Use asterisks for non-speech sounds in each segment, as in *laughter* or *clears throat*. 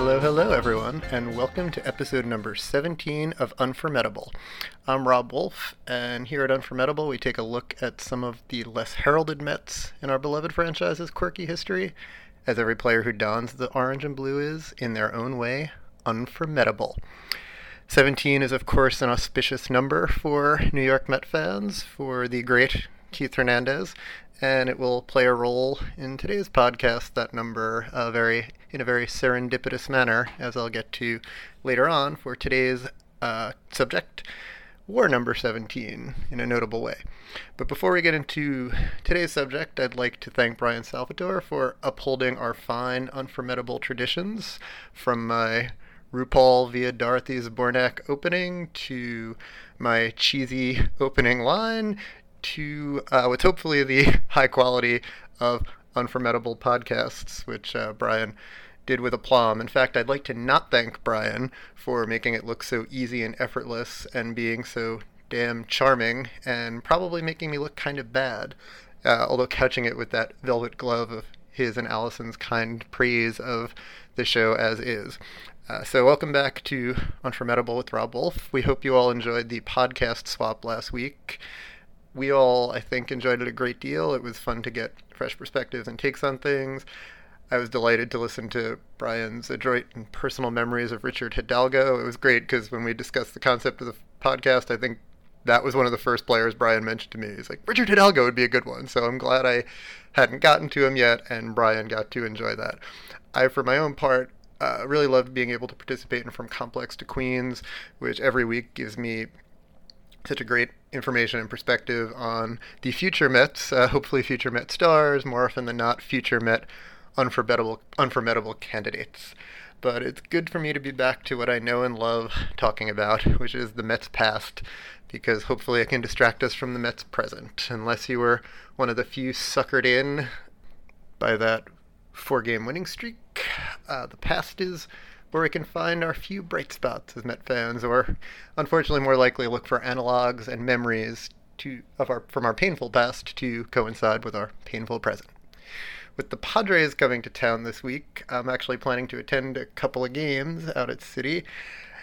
Hello, hello, everyone, and welcome to episode number 17 of Unformidable. I'm Rob Wolf, and here at Unformidable, we take a look at some of the less heralded Mets in our beloved franchise's quirky history, as every player who dons the orange and blue is, in their own way, unformidable. 17 is, of course, an auspicious number for New York Met fans, for the great Keith Hernandez, and it will play a role in today's podcast. That number, uh, very in a very serendipitous manner, as I'll get to later on for today's uh, subject, war number 17, in a notable way. But before we get into today's subject, I'd like to thank Brian Salvatore for upholding our fine, unformidable traditions from my RuPaul via Dorothy Zbornak opening to my cheesy opening line to uh, what's hopefully the *laughs* high quality of unformidable podcasts, which uh, Brian did with aplomb. In fact, I'd like to not thank Brian for making it look so easy and effortless and being so damn charming and probably making me look kind of bad, uh, although couching it with that velvet glove of his and Allison's kind praise of the show as is. Uh, so, welcome back to Unformidable with Rob Wolf. We hope you all enjoyed the podcast swap last week we all, I think, enjoyed it a great deal. It was fun to get fresh perspectives and takes on things. I was delighted to listen to Brian's adroit and personal memories of Richard Hidalgo. It was great because when we discussed the concept of the podcast, I think that was one of the first players Brian mentioned to me. He's like, Richard Hidalgo would be a good one. So I'm glad I hadn't gotten to him yet, and Brian got to enjoy that. I, for my own part, uh, really loved being able to participate in From Complex to Queens, which every week gives me such a great information and perspective on the future Mets, uh, hopefully future Met stars, more often than not, future Met unforgettable, unforgettable candidates. But it's good for me to be back to what I know and love talking about, which is the Mets past, because hopefully I can distract us from the Mets present. Unless you were one of the few suckered in by that four game winning streak, uh, the past is where we can find our few bright spots as Met fans, or unfortunately more likely look for analogs and memories to of our from our painful past to coincide with our painful present. With the Padres coming to town this week, I'm actually planning to attend a couple of games out at Citi,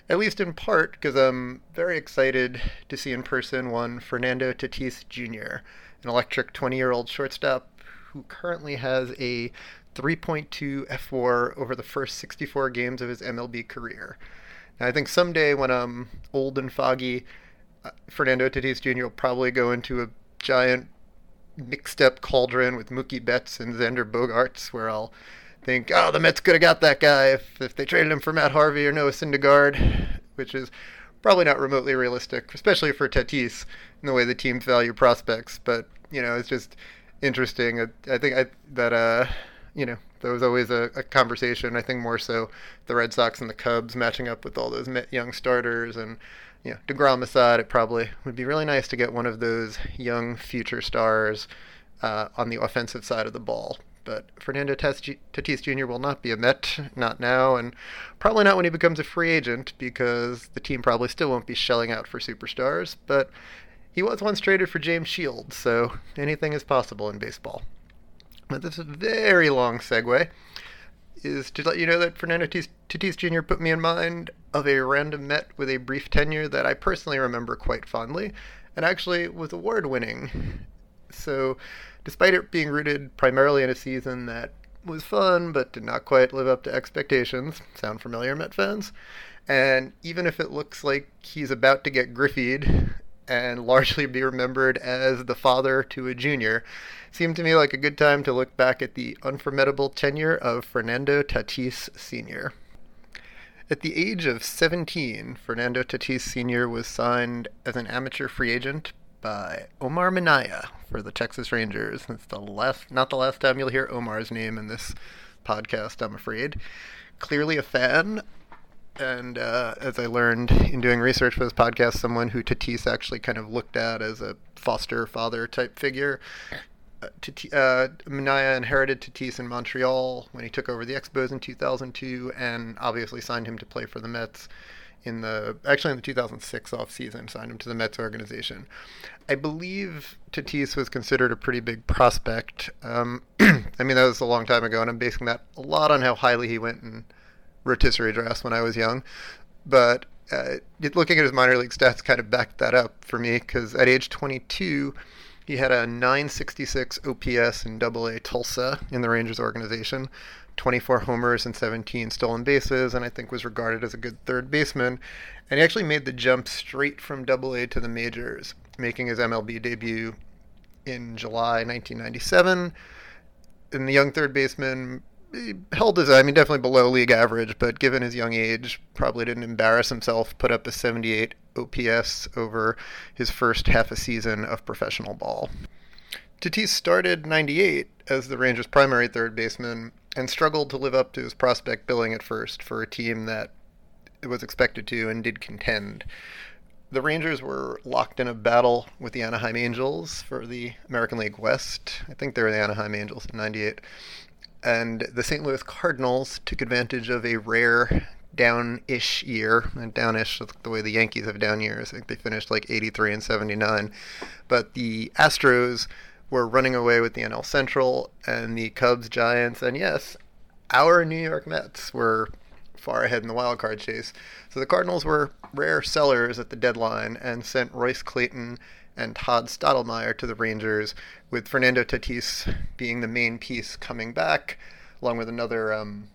at least in part because I'm very excited to see in person one Fernando Tatis Jr., an electric 20 year old shortstop who currently has a 3.2 fWAR over the first 64 games of his MLB career. Now, I think someday when I'm old and foggy, uh, Fernando Tatis Jr. will probably go into a giant mixed up cauldron with Mookie Betts and Xander Bogaerts, where I'll think, oh, the Mets could have got that guy if, if they traded him for Matt Harvey or Noah Syndergaard, which is probably not remotely realistic, especially for Tatis in the way the teams value prospects. But you know, it's just interesting. I, I think I, that uh, you know, there was always a, a, conversation. I think more so the Red Sox and the Cubs matching up with all those young starters, and you know, Degrom aside, it probably would be really nice to get one of those young future stars uh, on the offensive side of the ball. But Fernando Tatis Jr. will not be a Met, not now, and probably not when he becomes a free agent, because the team probably still won't be shelling out for superstars. But he was once traded for James Shields, so anything is possible in baseball. But this is a very long segue. Is to let you know that Fernando Tatis Jr. put me in mind of a random Met with a brief tenure that I personally remember quite fondly, and actually was award winning. So, despite it being rooted primarily in a season that was fun but did not quite live up to expectations, sound familiar, Met fans? And even if it looks like he's about to get griffied and largely be remembered as the father to a junior, seemed to me like a good time to look back at the unformidable tenure of Fernando Tatis Sr. At the age of 17, Fernando Tatis Sr. was signed as an amateur free agent by Omar Minaya for the Texas Rangers. It's the last, not the last time you'll hear Omar's name in this podcast, I'm afraid. Clearly a fan and uh, as I learned in doing research for this podcast, someone who Tatis actually kind of looked at as a foster father type figure. Uh, uh, inherited Tatis in Montreal when he took over the Expos in 2002, and obviously signed him to play for the Mets in the actually in the 2006 off season. Signed him to the Mets organization. I believe Tatis was considered a pretty big prospect. Um, *clears throat* I mean, that was a long time ago, and I'm basing that a lot on how highly he went in – rotisserie drafts when I was young, but uh, looking at his minor league stats kind of backed that up for me because at age 22, he had a 966 OPS in Double A Tulsa in the Rangers organization, 24 homers and 17 stolen bases, and I think was regarded as a good third baseman. And he actually made the jump straight from Double A to the majors, making his MLB debut in July 1997. And the young third baseman held his, I mean, definitely below league average, but given his young age, probably didn't embarrass himself, put up a 78 OPS over his first half a season of professional ball. Tatis started 98 as the Rangers' primary third baseman and struggled to live up to his prospect billing at first for a team that was expected to and did contend. The Rangers were locked in a battle with the Anaheim Angels for the American League West. I think they were the Anaheim Angels in 98 and the St. Louis Cardinals took advantage of a rare down-ish year, and down-ish the way the Yankees have down years. I think they finished like 83 and 79, but the Astros were running away with the NL Central, and the Cubs, Giants, and yes, our New York Mets were far ahead in the wild card chase. So the Cardinals were rare sellers at the deadline and sent Royce Clayton and Todd Stottlemyre to the Rangers, with Fernando Tatis being the main piece coming back, along with another um,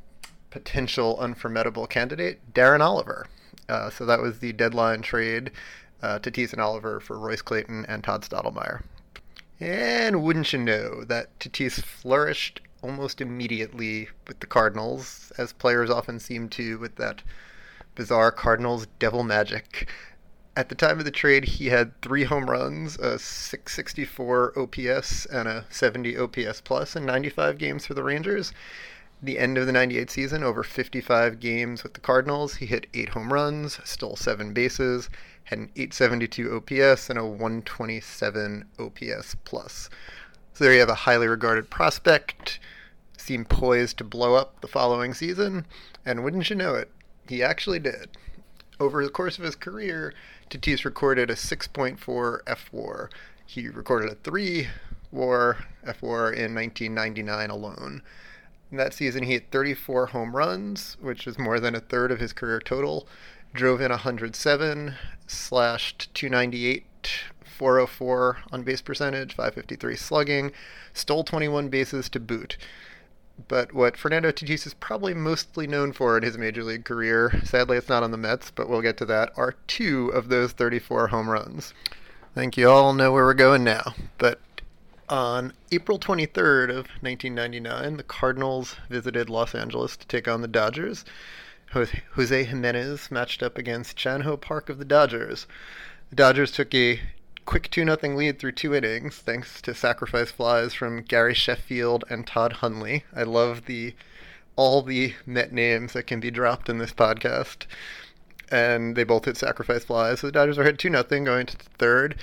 potential unformidable candidate, Darren Oliver. Uh, so that was the deadline trade, uh, Tatis and Oliver for Royce Clayton and Todd Stottlemyre. And wouldn't you know that Tatis flourished almost immediately with the Cardinals, as players often seem to with that bizarre Cardinals devil magic. At the time of the trade, he had three home runs, a 664 OPS, and a 70 OPS plus in 95 games for the Rangers. The end of the 98 season, over 55 games with the Cardinals, he hit eight home runs, stole seven bases, had an 872 OPS, and a 127 OPS plus. So there you have a highly regarded prospect, seemed poised to blow up the following season, and wouldn't you know it, he actually did. Over the course of his career, Tatis recorded a 6.4 fWAR. He recorded a 3 WAR fWAR in 1999 alone. In that season, he hit 34 home runs, which is more than a third of his career total. Drove in 107, slashed 298, 404 on base percentage, 553 slugging, stole 21 bases to boot. But what Fernando Tatis is probably mostly known for in his major league career, sadly it's not on the Mets, but we'll get to that, are two of those 34 home runs. I think you all know where we're going now. But on April 23rd of 1999, the Cardinals visited Los Angeles to take on the Dodgers. Jose Jimenez matched up against Chan Ho Park of the Dodgers. The Dodgers took a quick 2 0 lead through two innings, thanks to sacrifice flies from Gary Sheffield and Todd Hundley. I love the all the Met names that can be dropped in this podcast. And they both hit sacrifice flies. So the Dodgers are ahead 2 0 going to third.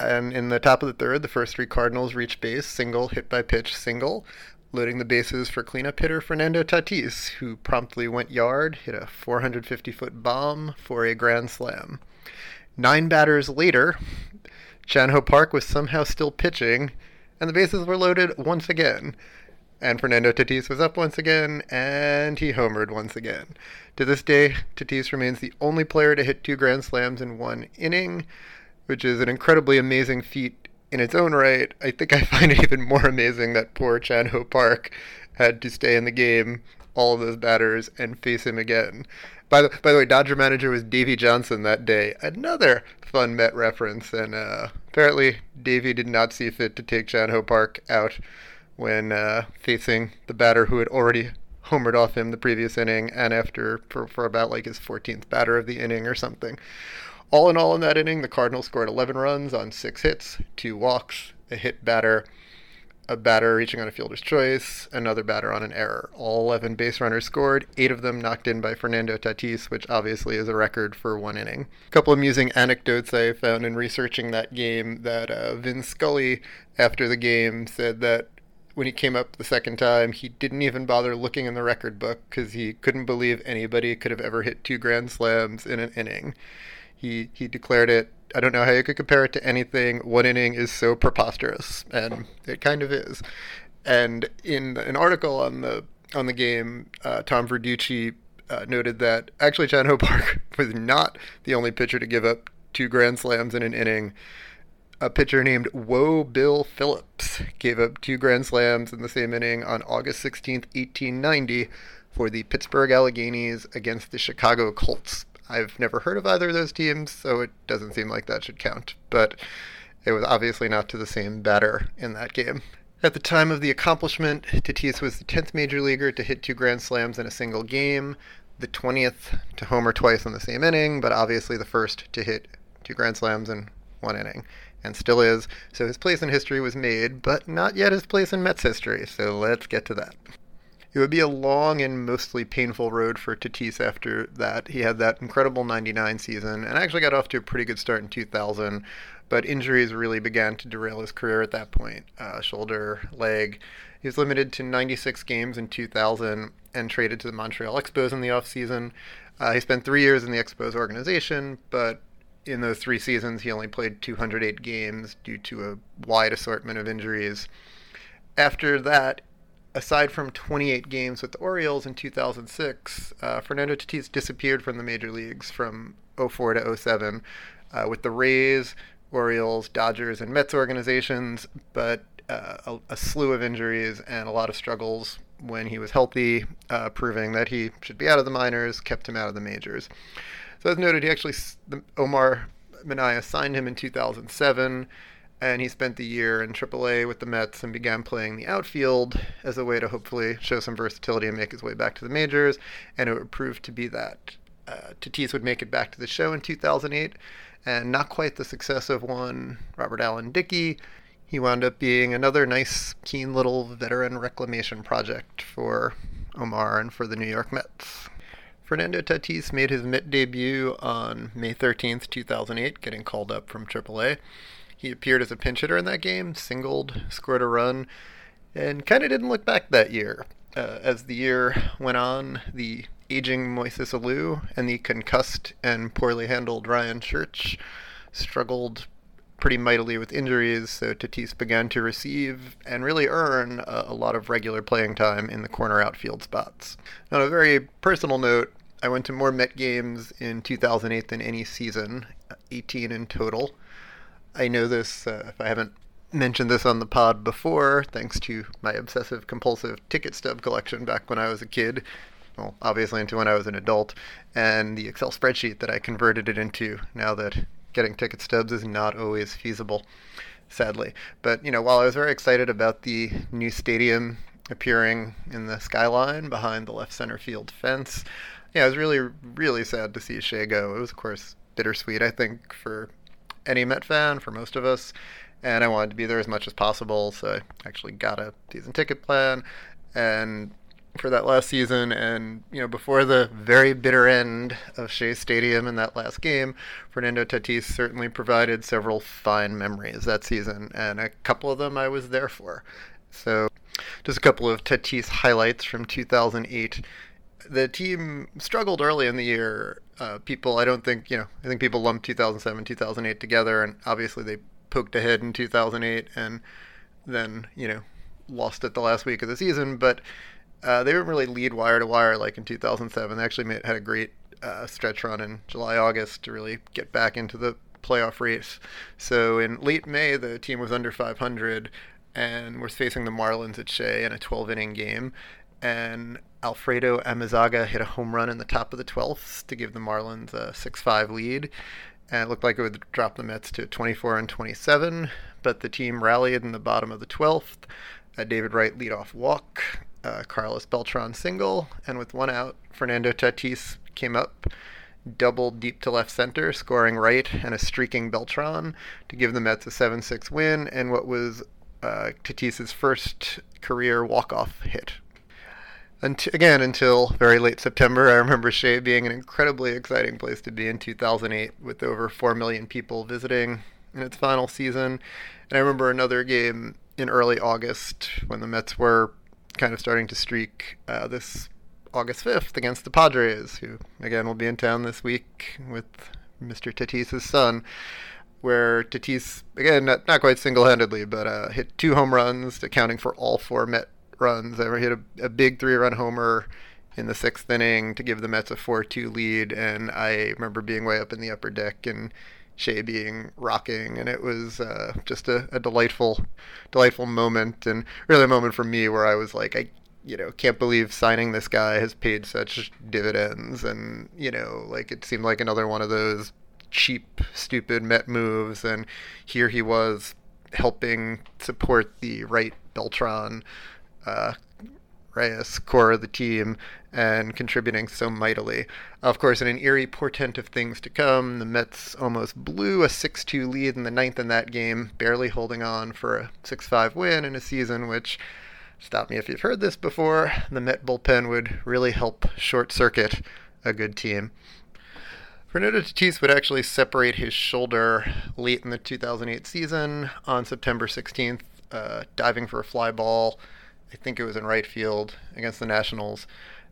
And in the top of the third, the first three Cardinals reach base, single, hit by pitch, single, loading the bases for cleanup hitter Fernando Tatis, who promptly went yard, hit a 450 foot bomb for a grand slam. Nine batters later, Chan Ho Park was somehow still pitching, and the bases were loaded once again. And Fernando Tatis was up once again, and he homered once again. To this day, Tatis remains the only player to hit two grand slams in one inning, which is an incredibly amazing feat in its own right. I think I find it even more amazing that poor Chan Ho Park had to stay in the game, all of those batters, and face him again. By the by the way, Dodger manager was Davey Johnson that day. Another fun Met reference, and uh, apparently Davey did not see fit to take Chan Ho Park out when uh, facing the batter who had already homered off him the previous inning, and after for, for about like his 14th batter of the inning or something. All in all, in that inning, the Cardinals scored 11 runs on six hits, two walks, a hit batter, a batter reaching on a fielder's choice, another batter on an error. All 11 base runners scored, eight of them knocked in by Fernando Tatis, which obviously is a record for one inning. A couple amusing anecdotes I found in researching that game that uh, Vin Scully, after the game, said that when he came up the second time, he didn't even bother looking in the record book because he couldn't believe anybody could have ever hit two grand slams in an inning. He he declared it I don't know how you could compare it to anything. One inning is so preposterous, and it kind of is. And in an article on the on the game, uh, Tom Verducci uh, noted that actually Chan Ho Park was not the only pitcher to give up two grand slams in an inning. A pitcher named Whoa Bill Phillips gave up two grand slams in the same inning on August 16th, 1890, for the Pittsburgh Alleghenys against the Chicago Colts. I've never heard of either of those teams, so it doesn't seem like that should count. But it was obviously not to the same batter in that game. At the time of the accomplishment, Tatis was the 10th major leaguer to hit two grand slams in a single game, the 20th to homer twice in the same inning, but obviously the first to hit two grand slams in one inning, and still is. So his place in history was made, but not yet his place in Mets history, so let's get to that. It would be a long and mostly painful road for Tatis after that. He had that incredible 99 season and actually got off to a pretty good start in 2000, but injuries really began to derail his career at that point. Uh, shoulder, leg. He was limited to 96 games in 2000 and traded to the Montreal Expos in the offseason. Uh, he spent three years in the Expos organization, but in those three seasons, he only played 208 games due to a wide assortment of injuries. After that, aside from 28 games with the Orioles in 2006, uh, Fernando Tatis disappeared from the major leagues from 04 to 07 uh, with the Rays, Orioles, Dodgers, and Mets organizations, but uh, a, a, slew of injuries and a lot of struggles when he was healthy, uh, proving that he should be out of the minors, kept him out of the majors. So, as noted, he actually, Omar Minaya signed him in 2007, and he spent the year in AAA with the Mets and began playing the outfield as a way to hopefully show some versatility and make his way back to the majors, and it would prove to be that. Uh, Tatis would make it back to the show in 2008 and not quite the success of one Robert Allen Dickey. He wound up being another nice, keen little veteran reclamation project for Omar and for the New York Mets. Fernando Tatis made his Met debut on May 13th, 2008, getting called up from AAA. He appeared as a pinch hitter in that game, singled, scored a run, and kind of didn't look back that year. Uh, as the year went on, the aging Moises Alou and the concussed and poorly handled Ryan Church struggled pretty mightily with injuries, so Tatis began to receive and really earn a, a, lot of regular playing time in the corner outfield spots. On a very personal note, I went to more Met games in 2008 than any season, 18 in total. I know this, uh, if I haven't mentioned this on the pod before, thanks to my obsessive compulsive ticket stub collection back when I was a kid well, obviously into when I was an adult, and the Excel spreadsheet that I converted it into now that getting ticket stubs is not always feasible, sadly. But, you know, while I was very excited about the new stadium appearing in the skyline behind the left center field fence, yeah, I was really, really sad to see Shea go. It was, of course, bittersweet, I think, for any Met fan, for most of us. And I wanted to be there as much as possible, so I actually got a season ticket plan. And for that last season, and you know before the very bitter end of Shea Stadium in that last game, Fernando Tatis certainly provided several fine memories that season, and a couple of them I was there for. So, just a couple of Tatis highlights from 2008. The team struggled early in the year. Uh, people, I don't think you know. I think people lumped 2007, 2008 together, and obviously they poked ahead in 2008, and then you know lost it the last week of the season, but uh, they didn't really lead wire to wire like in 2007. They actually made, had a great uh, stretch run in July, August to really get back into the playoff race. So in late May, the team was under 500 and was facing the Marlins at Shea in a 12 inning game. And Alfredo Amezaga hit a home run in the top of the 12th to give the Marlins a 6 5 lead. And it looked like it would drop the Mets to 24 and 27, but the team rallied in the bottom of the 12th. A David Wright leadoff walk Carlos Beltran single, and with one out, Fernando Tatis came up, doubled deep to left center, scoring Wright and a streaking Beltran to give the Mets a 7 6 win and what was uh, Tatis's first career walk off hit. Again, until very late September, I remember Shea being an incredibly exciting place to be in 2008 with over 4 million people visiting in its final season. And I remember another game in early August when the Mets were kind of starting to streak uh, this August 5th against the Padres, who again will be in town this week with Mr. Tatis's son, where Tatis again not, not quite single-handedly, but uh, hit two home runs, accounting for all four Met runs. Ever hit a, a big three-run homer in the sixth inning to give the Mets a 4-2 lead, and I remember being way up in the upper deck and Shea being rocking, and it was uh, just a, a delightful, delightful moment, and really a moment for me where I was like, I you know, can't believe signing this guy has paid such dividends. And, you know, like it seemed like another one of those cheap, stupid Met moves. And here he was helping support the Wright Beltran uh, Reyes core of the team and contributing so mightily. Of course, in an eerie portent of things to come, the Mets almost blew a 6 2 lead in the ninth in that game, barely holding on for a 6 5 win in a season which stop me if you've heard this before, the Met bullpen would really help short circuit a good team. Fernando Tatis would actually separate his shoulder late in the 2008 season on September 16th, uh, diving for a fly ball. I think it was in right field against the Nationals,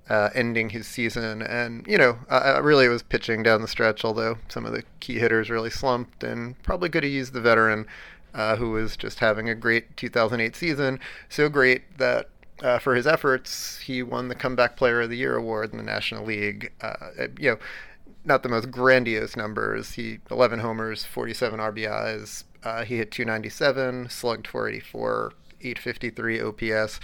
uh, ending his season. And, you know, uh, really it was pitching down the stretch, although some of the key hitters really slumped and probably could have used the veteran uh, who was just having a great 2008 season. So great that uh, for his efforts, he won the Comeback Player of the Year award in the National League. Uh, you know, not the most grandiose numbers. He 11 homers, 47 RBIs. Uh, he hit 297, slugged 484, 853 OPS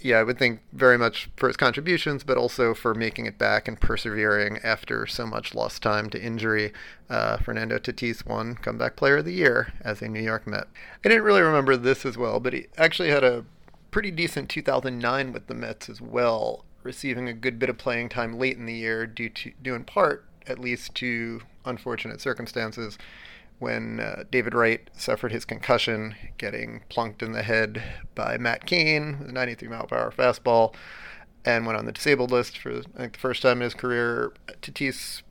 yeah, I would think very much for his contributions, but also for making it back and persevering after so much lost time to injury. Uh, Fernando Tatis won Comeback Player of the Year as a New York Met. I didn't really remember this as well, but he actually had a pretty decent 2009 with the Mets as well, receiving a good bit of playing time late in the year due to due in part, at least, to unfortunate circumstances when uh, David Wright suffered his concussion, getting plunked in the head by Matt with a 93 mile per hour fastball, and went on the disabled list for I think the first time in his career. Tatis,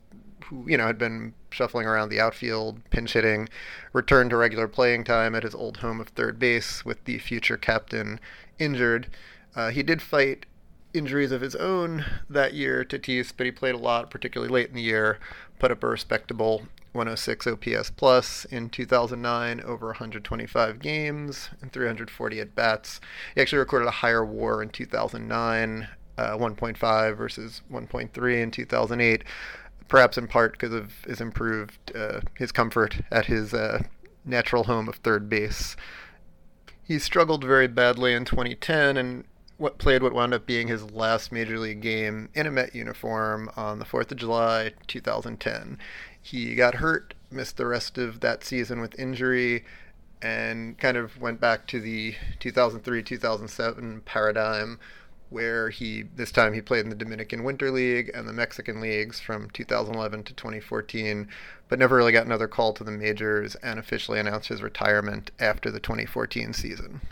who you know had been shuffling around the outfield, pinch hitting, returned to regular playing time at his old home of third base with the future captain injured. Uh, he did fight injuries of his own that year, Tatis, but he played a lot, particularly late in the year, put up a respectable 106 OPS plus in 2009 over 125 games and 340 at bats. He actually recorded a higher WAR in 2009, uh, 1.5 versus 1.3 in 2008, perhaps in part because of his improved uh, his comfort at his uh, natural home of third base. He struggled very badly in 2010 and what played what wound up being his last major league game in a Met uniform on the 4th of July 2010. He got hurt, missed the rest of that season with injury, and kind of went back to the 2003 2007 paradigm where he this time he played in the Dominican Winter League and the Mexican leagues from 2011 to 2014, but never really got another call to the majors and officially announced his retirement after the 2014 season.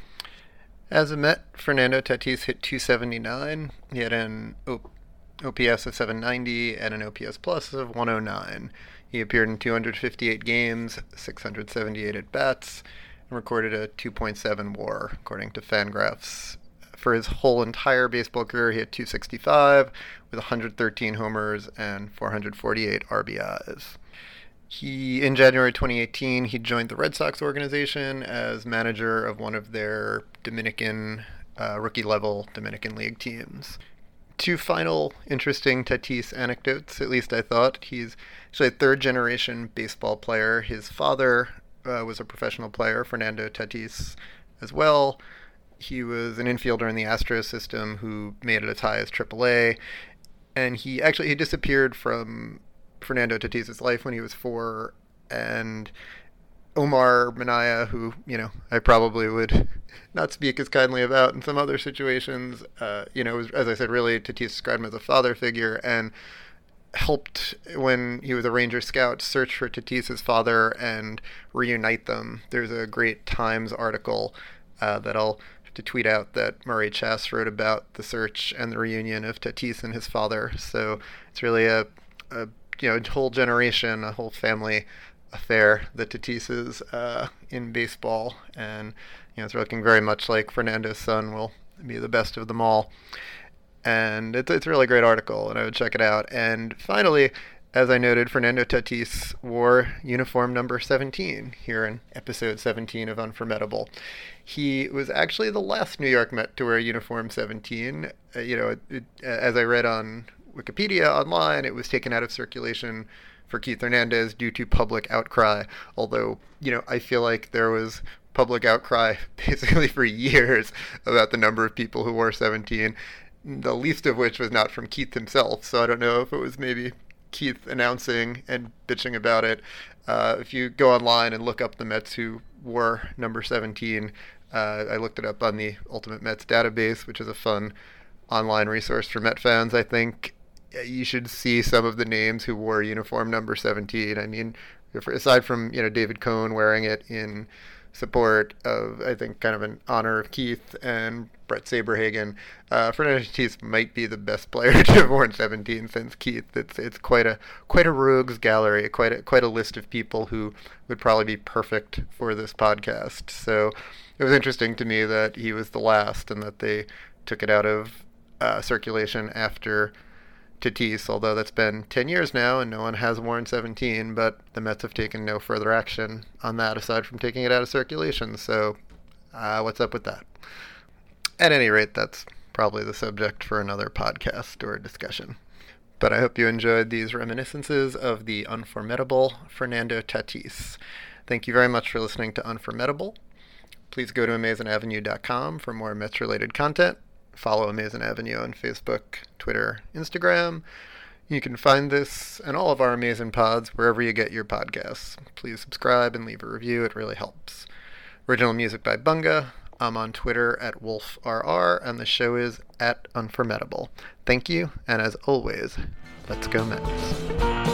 As a Met, Fernando Tatis hit 279. He had an OPS of 790 and an OPS plus of 109. He appeared in 258 games, 678 at bats, and recorded a 2.7 WAR, according to Fangraphs. For his whole entire baseball career, he had 265 with 113 homers and 448 RBIs. He in January 2018 he joined the Red Sox organization as manager of one of their Dominican uh, rookie level Dominican League teams. Two final interesting Tatis anecdotes, at least I thought. He's actually a third generation baseball player. His father uh, was a professional player, Fernando Tatis, as well. He was an infielder in the Astros system who made it as high as AAA, and he actually he disappeared from Fernando Tatis's life when he was four, and Omar Minaya, who you know I probably would *laughs* not speak as kindly about in some other situations. Uh, you know, was, as I said, really Tatis described him as a father figure and helped when he was a Ranger scout search for Tatis's father and reunite them. There's a great Times article uh, that I'll to tweet out that Murray Chass wrote about the search and the reunion of Tatis and his father. So it's really a, a you know, a whole generation, a whole family affair, the Tatises uh, in baseball, and you know, it's looking very much like Fernando's son will be the best of them all. And it's it's a really great article, and I would check it out. And finally, as I noted, Fernando Tatis wore uniform number 17 here in episode 17 of Unformidable. He was actually the last New York Met to wear uniform 17. Uh, you know, it, it, as I read on Wikipedia online, it was taken out of circulation for Keith Hernandez due to public outcry. Although, you know, I feel like there was public outcry *laughs* basically for years about the number of people who wore 17, the least of which was not from Keith himself. So I don't know if it was maybe Keith announcing and bitching about it. Uh, if you go online and look up the Mets who wore number 17, uh, I looked it up on the Ultimate Mets database, which is a fun online resource for Met fans. I think you should see some of the names who wore uniform number 17. I mean, aside from you know David Cone wearing it in support of I think kind of an honor of Keith and Brett Saberhagen, uh, Fernando Tatis might be the best player *laughs* to have worn 17 since Keith. It's it's quite a quite a rogues gallery, quite a, quite a list of people who would probably be perfect for this podcast. So it was interesting to me that he was the last and that they took it out of uh, circulation after Tatis, although that's been 10 years now and no one has worn 17, but the Mets have taken no further action on that aside from taking it out of circulation. So, uh, what's up with that? At any rate, that's probably the subject for another podcast or discussion. But I hope you enjoyed these reminiscences of the unformidable Fernando Tatis. Thank you very much for listening to Unformidable. Please go to amazinavenue.com for more Mets related content follow Amazin' Avenue on Facebook, Twitter, Instagram. You can find this and all of our amazing pods wherever you get your podcasts. Please subscribe and leave a review, it really helps. Original music by Bunga. I'm on Twitter at WolfRR, and the show is at Unformidable. Thank you, and as always, let's go Mets.